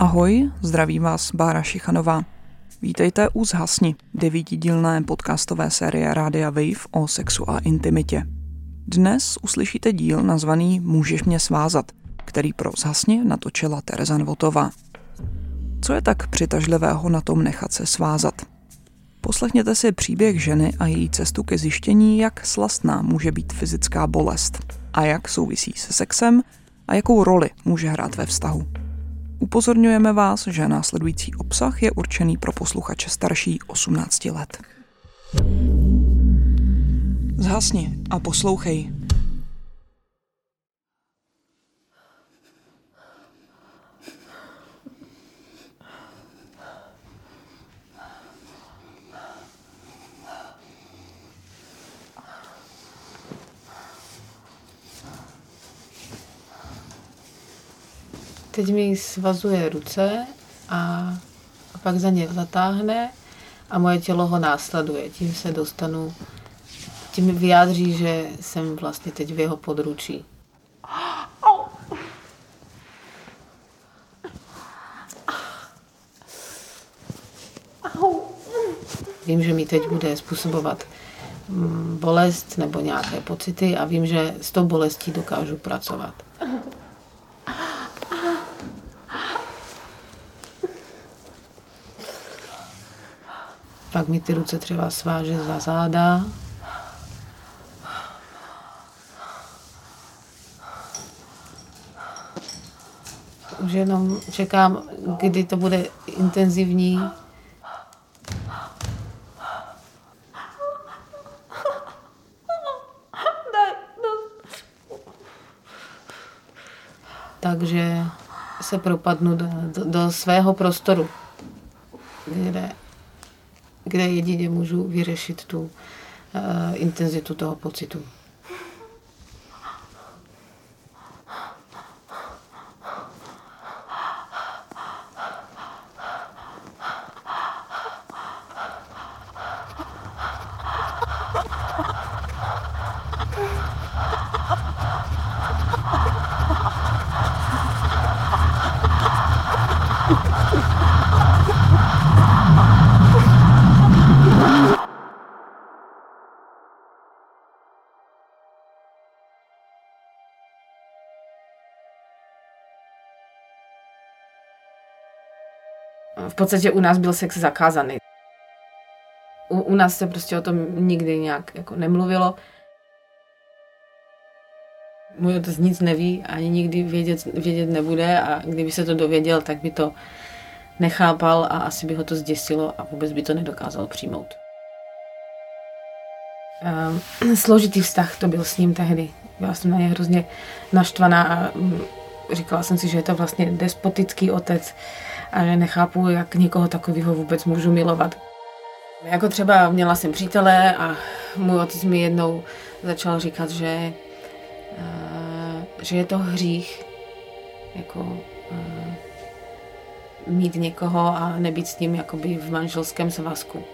Ahoj, zdraví vás Bára Šichanová. Vítejte u Zhasni, devítidílné podcastové série Rádia Wave o sexu a intimitě. Dnes uslyšíte díl nazvaný Můžeš mě svázat, který pro Zhasni natočila Tereza Nvotová. Co je tak přitažlivého na tom nechat se svázat? Poslechněte si příběh ženy a její cestu ke zjištění, jak slastná může být fyzická bolest a jak souvisí se sexem a jakou roli může hrát ve vztahu. Upozorňujeme vás, že následující obsah je určený pro posluchače starší 18 let. Zhasni a poslouchej. Teď mi svazuje ruce a, pak za ně zatáhne a moje tělo ho následuje. Tím se dostanu, tím mi vyjádří, že jsem vlastně teď v jeho područí. Vím, že mi teď bude způsobovat mm, bolest nebo nějaké pocity a vím, že s tou bolestí dokážu pracovat. Pak mi ty ruce třeba sváže za záda. Už jenom čekám, kdy to bude intenzivní. Takže se propadnu do, do, do svého prostoru, kde kde jedině můžu vyřešit tu uh, intenzitu toho pocitu. V podstatě u nás byl sex zakázaný. U, u nás se prostě o tom nikdy nějak jako nemluvilo. Můj otec nic neví, ani nikdy vědět, vědět nebude a kdyby se to dověděl, tak by to nechápal a asi by ho to zděsilo a vůbec by to nedokázal přijmout. Um, složitý vztah to byl s ním tehdy. Byla jsem na ně hrozně naštvaná a um, říkala jsem si, že je to vlastně despotický otec a že nechápu, jak někoho takového vůbec můžu milovat. Jako třeba měla jsem přítele a můj otec mi jednou začal říkat, že, uh, že je to hřích jako uh, mít někoho a nebýt s ním jakoby v manželském svazku.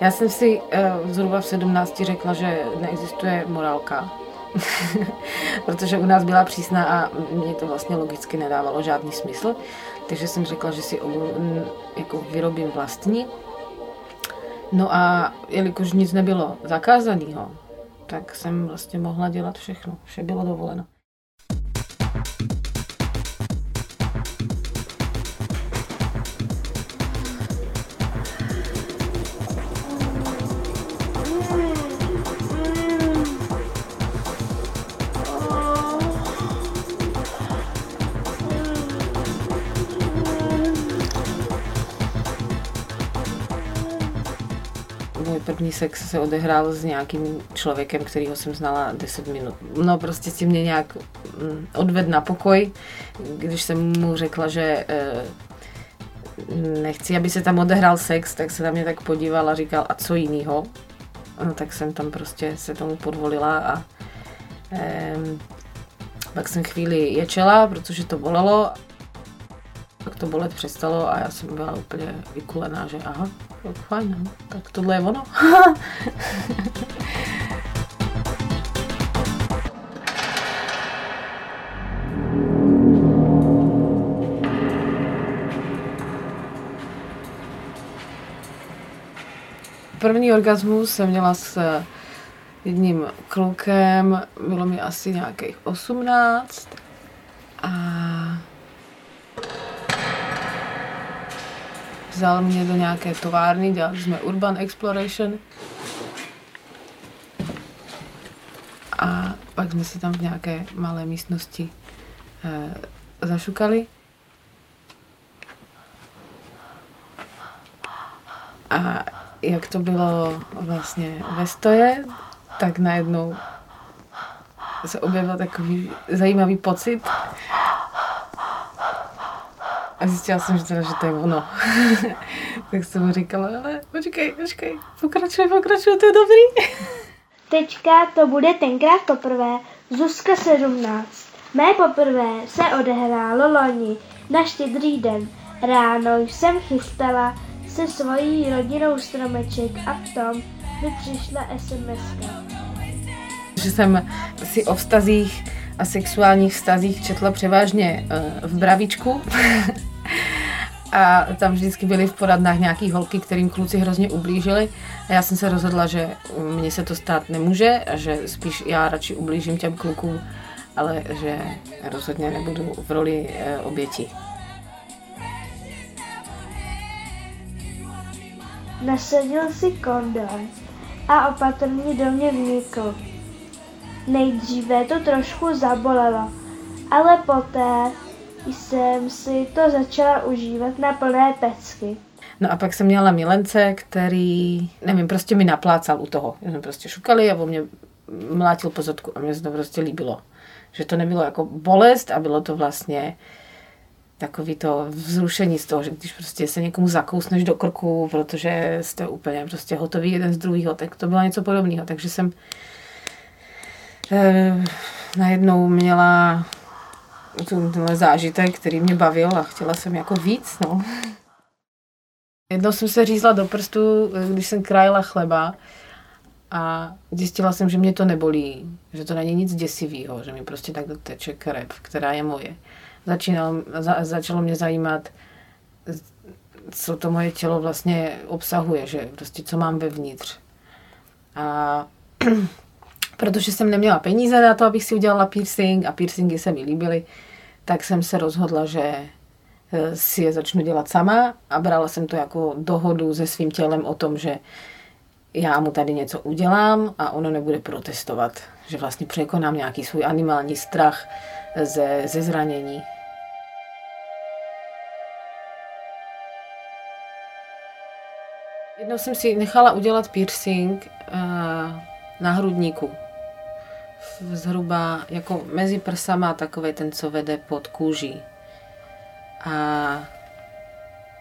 Já jsem si uh, zhruba v 17 řekla, že neexistuje morálka, protože u nás byla přísná a mě to vlastně logicky nedávalo žádný smysl. Takže jsem řekla, že si obu, jako vyrobím vlastní. No a jelikož nic nebylo zakázaného, tak jsem vlastně mohla dělat všechno. Vše bylo dovoleno. První sex se odehrál s nějakým člověkem, kterýho jsem znala 10 minut. No prostě si mě nějak mm, odved na pokoj, když jsem mu řekla, že eh, nechci, aby se tam odehrál sex, tak se na mě tak podíval a říkal, a co jinýho? No tak jsem tam prostě se tomu podvolila a eh, pak jsem chvíli ječela, protože to bolelo. Tak to bolet přestalo a já jsem byla úplně vykulená, že aha, tak fajn, no, tak tohle je ono. První orgasmus jsem měla s jedním klukem, bylo mi asi nějakých 18 a vzal mě do nějaké továrny, dělali jsme Urban Exploration. A pak jsme si tam v nějaké malé místnosti e, zašukali. A jak to bylo vlastně ve stoje, tak najednou se objevil takový zajímavý pocit. A zjistila jsem, že, teda, že to je ono. tak jsem mu říkala, ale počkej, počkej, pokračuj, pokračuj, to je dobrý. Teďka to bude tenkrát poprvé. Zuzka 17. Mé poprvé se odehrálo loni na štědrý den. Ráno jsem chystala se svojí rodinou stromeček a v tom mi přišla sms Že jsem si o vztazích a sexuálních vztazích četla převážně eh, v bravičku. a tam vždycky byly v poradnách nějaký holky, kterým kluci hrozně ublížili. A já jsem se rozhodla, že mně se to stát nemůže a že spíš já radši ublížím těm klukům, ale že rozhodně nebudu v roli eh, oběti. Nasadil si kondom a opatrně do mě vnikl. Nejdříve to trošku zabolelo, ale poté jsem si to začala užívat na plné pecky. No a pak jsem měla milence, který, nevím, prostě mi naplácal u toho. Jsme prostě šukali a on mě mlátil po zadku a mně se to prostě líbilo. Že to nebylo jako bolest a bylo to vlastně takový to vzrušení z toho, že když prostě se někomu zakousneš do krku, protože jste úplně prostě hotový jeden z druhého, tak to bylo něco podobného. Takže jsem eh, najednou měla tenhle zážitek, který mě bavil a chtěla jsem jako víc, no. Jednou jsem se řízla do prstu, když jsem krájela chleba a zjistila jsem, že mě to nebolí, že to není nic děsivého, že mi prostě tak teče krev, která je moje začínal, za, začalo mě zajímat, co to moje tělo vlastně obsahuje, že prostě co mám vevnitř. A protože jsem neměla peníze na to, abych si udělala piercing a piercingy se mi líbily, tak jsem se rozhodla, že eh, si je začnu dělat sama a brala jsem to jako dohodu se svým tělem o tom, že já mu tady něco udělám a ono nebude protestovat, že vlastně překonám nějaký svůj animální strach ze, ze zranění. Jednou jsem si nechala udělat piercing uh, na hrudníku. Zhruba jako mezi prsama, takový ten, co vede pod kůží. A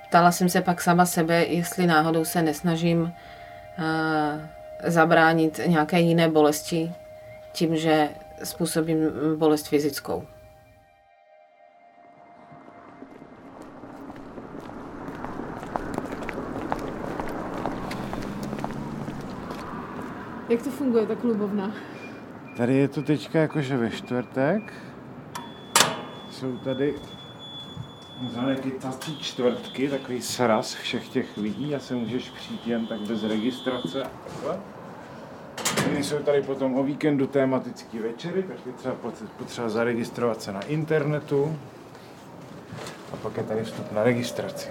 ptala jsem se pak sama sebe, jestli náhodou se nesnažím uh, zabránit nějaké jiné bolesti tím, že způsobím bolest fyzickou. Jak to funguje, ta klubovna? Tady je to teďka jakože ve čtvrtek. Jsou tady zalegitací čtvrtky, takový sraz všech těch lidí a se můžeš přijít jen tak bez registrace takhle. Jsou tady potom o víkendu tématické večery, tak je třeba potřeba zaregistrovat se na internetu. A pak je tady vstup na registraci.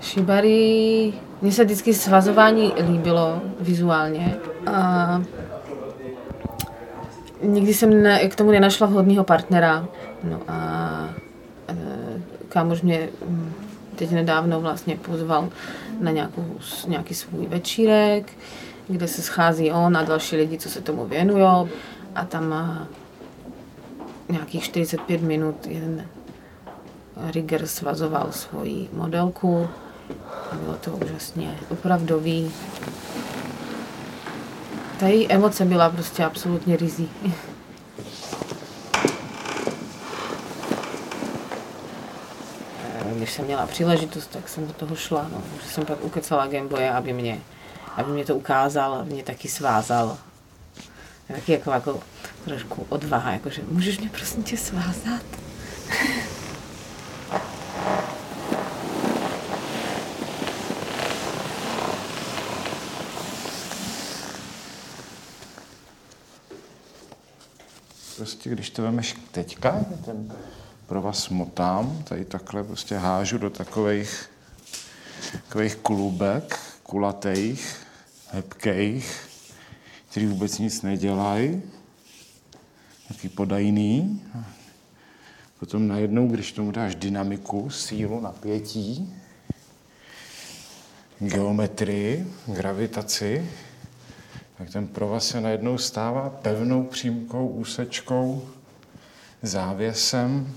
Shibari, mně se vždycky svazování líbilo vizuálně. A nikdy jsem ne, k tomu nenašla vhodného partnera. No a e, kámoš mě hm, teď nedávno vlastně pozval na nějakou, nějaký svůj večírek kde se schází on a další lidi, co se tomu věnují. A tam má nějakých 45 minut jeden rigger svazoval svoji modelku. Bylo to úžasně opravdový. Ta její emoce byla prostě absolutně rizí. jsem měla příležitost, tak jsem do toho šla. No. Že jsem pak ukecala Gameboye, aby mě, aby mě to ukázal, aby mě taky svázal. Taky jako, jako trošku odvaha, jakože můžeš mě prosím tě svázat? Prostě když to vemeš teďka, ten pro vás motám, tady takhle prostě hážu do takových, takových klubek, kulatých, hebkých, který vůbec nic nedělají, taky podajný. Potom najednou, když tomu dáš dynamiku, sílu, napětí, geometrii, gravitaci, tak ten provaz se najednou stává pevnou přímkou úsečkou, závěsem,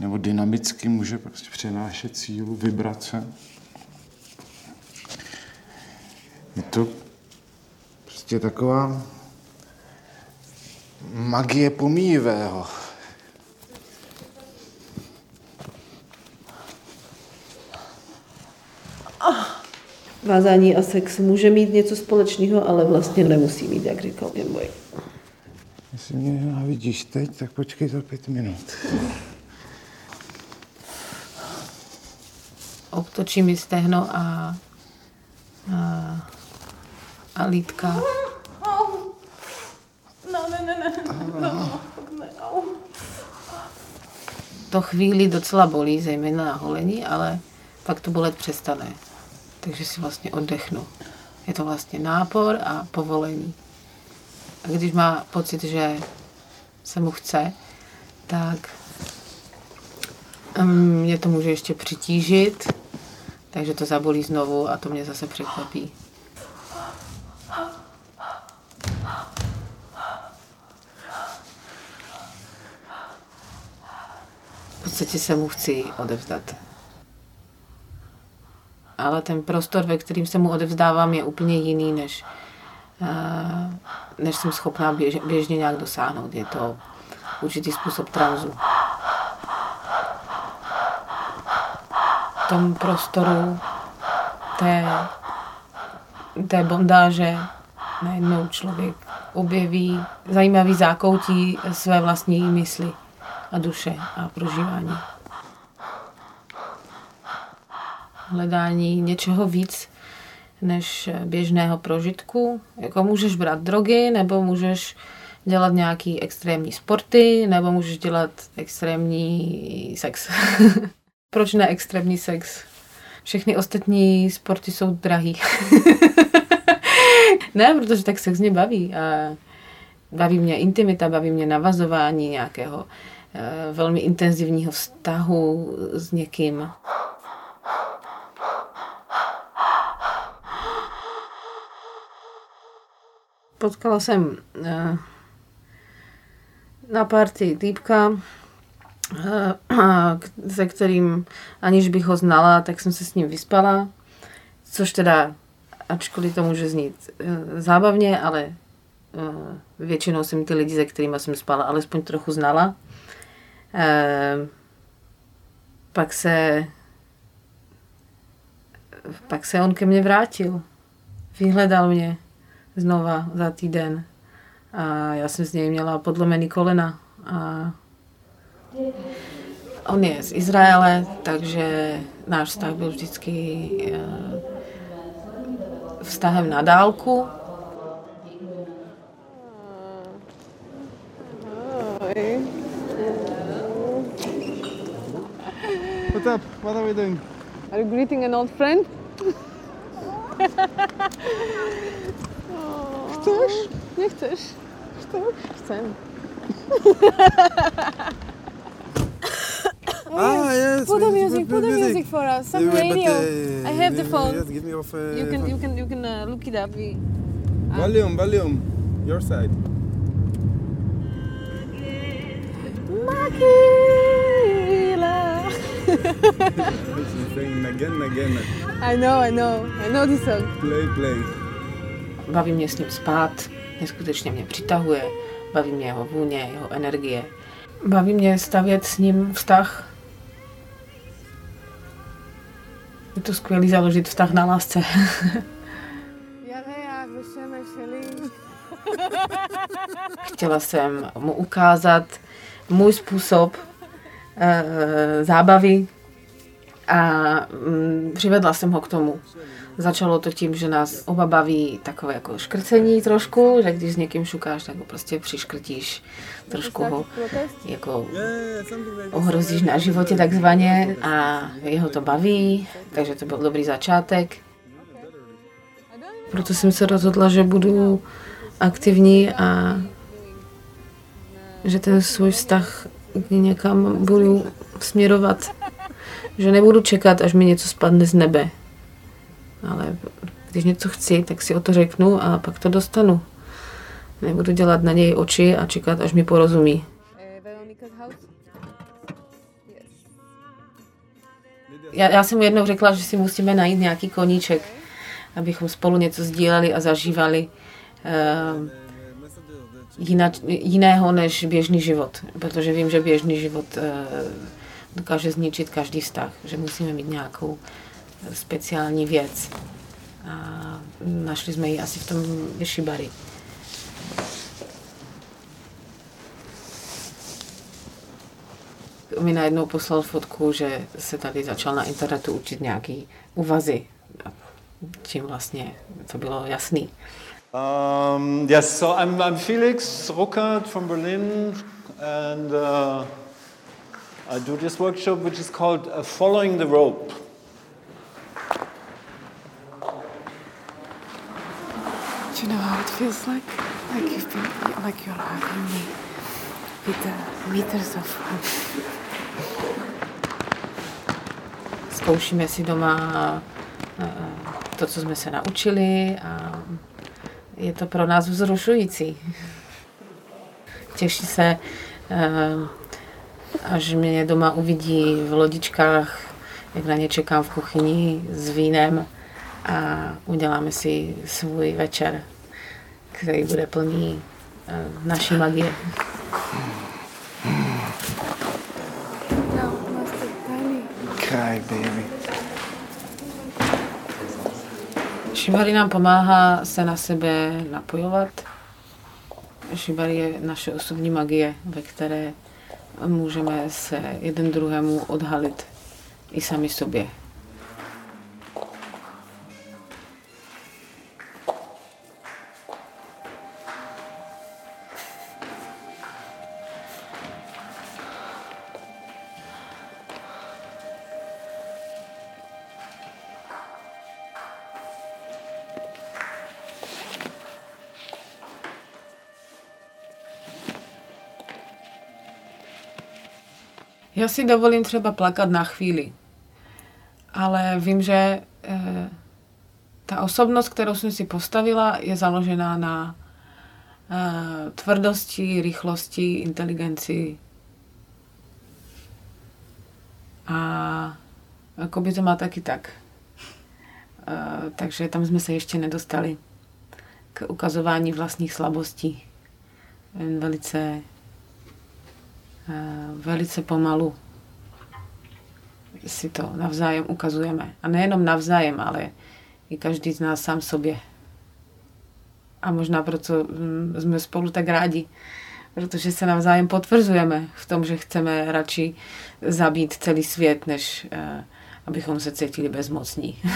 nebo dynamicky může prostě přenášet sílu, vibrace. Je to prostě taková magie pomíjivého. Vázání a sex může mít něco společného, ale vlastně nemusí mít, jak říkal Gameboy. Jestli mě nenávidíš teď, tak počkej za pět minut. Obtočí mi stehno a, a, a lítka. No, ne, ne, ne. No, ne. To chvíli docela bolí, zejména na holení, ale pak to bolet přestane. Takže si vlastně oddechnu. Je to vlastně nápor a povolení. A když má pocit, že se mu chce, tak um, mě to může ještě přitížit, takže to zabolí znovu a to mě zase překvapí. V podstatě se mu chci odevzdat. Ale ten prostor, ve kterým se mu odevzdávám, je úplně jiný, než, uh, než jsem schopná běž, běžně nějak dosáhnout. Je to určitý způsob tranzu. V tom prostoru té, té bondáže najednou člověk objeví zajímavý zákoutí své vlastní mysli a duše a prožívání. Hledání něčeho víc než běžného prožitku. Jako můžeš brát drogy, nebo můžeš dělat nějaký extrémní sporty, nebo můžeš dělat extrémní sex. Proč ne extrémní sex? Všechny ostatní sporty jsou drahý. ne, protože tak sex mě baví. A baví mě intimita, baví mě navazování nějakého eh, velmi intenzivního vztahu s někým. Potkala jsem eh, na party týpka, eh, se kterým aniž bych ho znala, tak jsem se s ním vyspala, což teda, ačkoliv to může znít eh, zábavně, ale většinou jsem ty lidi, se kterými jsem spala, alespoň trochu znala. Pak se pak se on ke mně vrátil. Vyhledal mě znova za týden. A já jsem z něj měla podlomený kolena. A on je z Izraele, takže náš vztah byl vždycky eh, vztahem na dálku. What's up? What are we doing? Are you greeting an old friend? Chcesz? Nie chcesz? Chcę. Ah, yes. Put the music, put the music. for us. Some Yeah, but, radio. uh, I have the phone. Yes, give me off. Uh, You can, phone. you can, you can uh, look it up. We- Volume, volume. Your side. Makila. She's saying again, again. I know, I know, I know this song. Play, play. baví mě s ním spát, neskutečně mě přitahuje, baví mě jeho vůně, jeho energie. Baví mě stavět s ním vztah. Je to skvělý založit vztah na lásce. Chtěla jsem mu ukázat můj způsob e, zábavy a m, přivedla jsem ho k tomu. Začalo to tím, že nás oba baví takové jako škrcení trošku, že když s někým šukáš, tak ho prostě přiškrtíš, trošku ho jako ohrozíš na životě takzvaně a jeho to baví, takže to byl dobrý začátek. Proto jsem se rozhodla, že budu aktivní a že ten svůj vztah někam budu směrovat. Že nebudu čekat, až mi něco spadne z nebe. Ale když něco chci, tak si o to řeknu a pak to dostanu. Nebudu dělat na něj oči a čekat, až mi porozumí. Eh. Já, já jsem mu jednou řekla, že si musíme najít nějaký koníček, abychom spolu něco sdíleli a zažívali uh, jinak, jiného než běžný život. Protože vím, že běžný život uh, dokáže zničit každý vztah, že musíme mít nějakou speciální věc. A našli jsme ji asi v tom Vyšibari. mi najednou poslal fotku, že se tady začal na internetu učit nějaký uvazy. A Čím vlastně to bylo jasný. Um, yes, so I'm, I'm Felix Ruckert from Berlin, and uh, I do this workshop which is called uh, Following the Rope. Do you know how it feels like? Like you've been, like you're hugging me with the meters of Zkoušíme si doma eh, to, co jsme se naučili a je to pro nás vzrušující. Těší se, eh, až mě doma uvidí v lodičkách, jak na ně čekám v kuchyni s vínem a uděláme si svůj večer, který bude plný eh, naší magie. Cry, baby. Shibari nám pomáhá se na sebe napojovat. Shibari je naše osobní magie, ve které můžeme se jeden druhému odhalit i sami sobě. Já si dovolím třeba plakat na chvíli, ale vím, že eh, ta osobnost, kterou jsem si postavila, je založená na eh, tvrdosti, rychlosti, inteligenci. A jako by to má taky tak. Eh, takže tam jsme se ještě nedostali k ukazování vlastních slabostí. Velice velice pomalu si to navzájem ukazujeme. A nejenom navzájem, ale i každý z nás sám sobě. A možná proto mm, jsme spolu tak rádi, protože se navzájem potvrzujeme v tom, že chceme radši zabít celý svět, než eh, abychom se cítili bezmocní.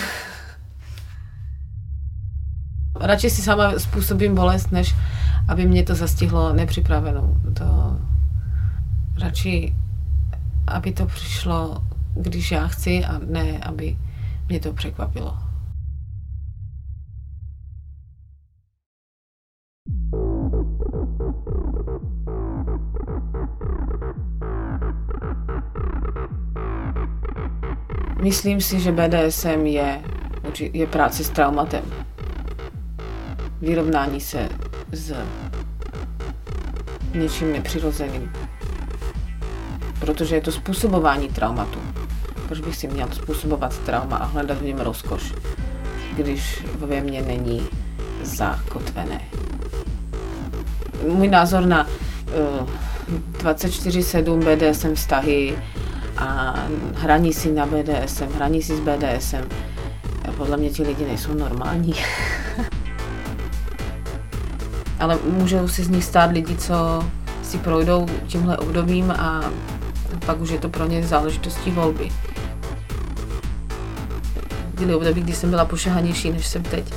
radši si sama způsobím bolest, než aby mě to zastihlo nepřipravenou. To radši, aby to přišlo, když já chci, a ne, aby mě to překvapilo. Myslím si, že BDSM je, je práce s traumatem. Vyrovnání se s něčím nepřirozeným. Protože je to způsobování traumatu. Proč bych si měl způsobovat trauma a hledat v něm rozkoš, když ve mně není zakotvené. Můj názor na uh, 24-7 BDSM vztahy a hraní si na BDSM, hraní si s BDSM. A podle mě ti lidi nejsou normální. Ale můžou si z nich stát lidi, co si projdou tímhle obdobím a pak už je to pro ně záležitostí volby. Byly období, kdy jsem byla pošahanější, než jsem teď.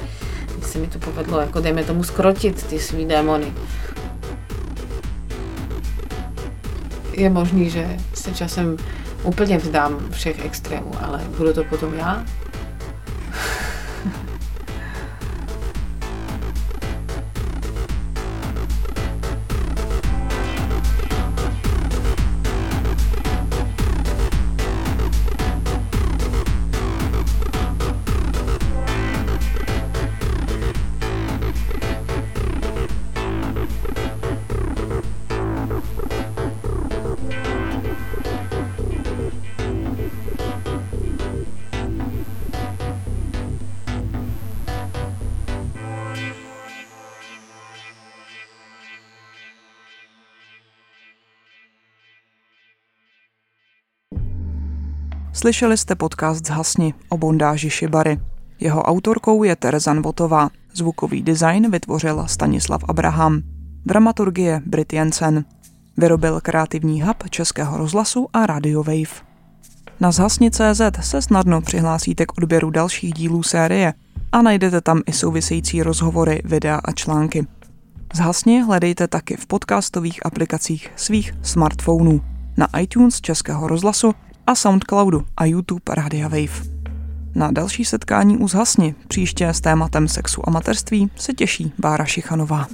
Když se mi to povedlo, jako dejme tomu, skrotit ty svý démony. Je možný, že se časem úplně vzdám všech extrémů, ale budu to potom já? Slyšeli jste podcast Zhasni o bondáži Šibary. Jeho autorkou je Tereza Votová. Zvukový design vytvořil Stanislav Abraham. Dramaturgie Brit Jensen. Vyrobil kreativní hub Českého rozhlasu a Radio Wave. Na zhasni.cz se snadno přihlásíte k odběru dalších dílů série a najdete tam i související rozhovory, videa a články. Zhasni hledejte taky v podcastových aplikacích svých smartphonů, na iTunes Českého rozhlasu a Soundcloudu a YouTube Radia Wave. Na další setkání u Zhasni, příště s tématem sexu a materství, se těší Bára Šichanová.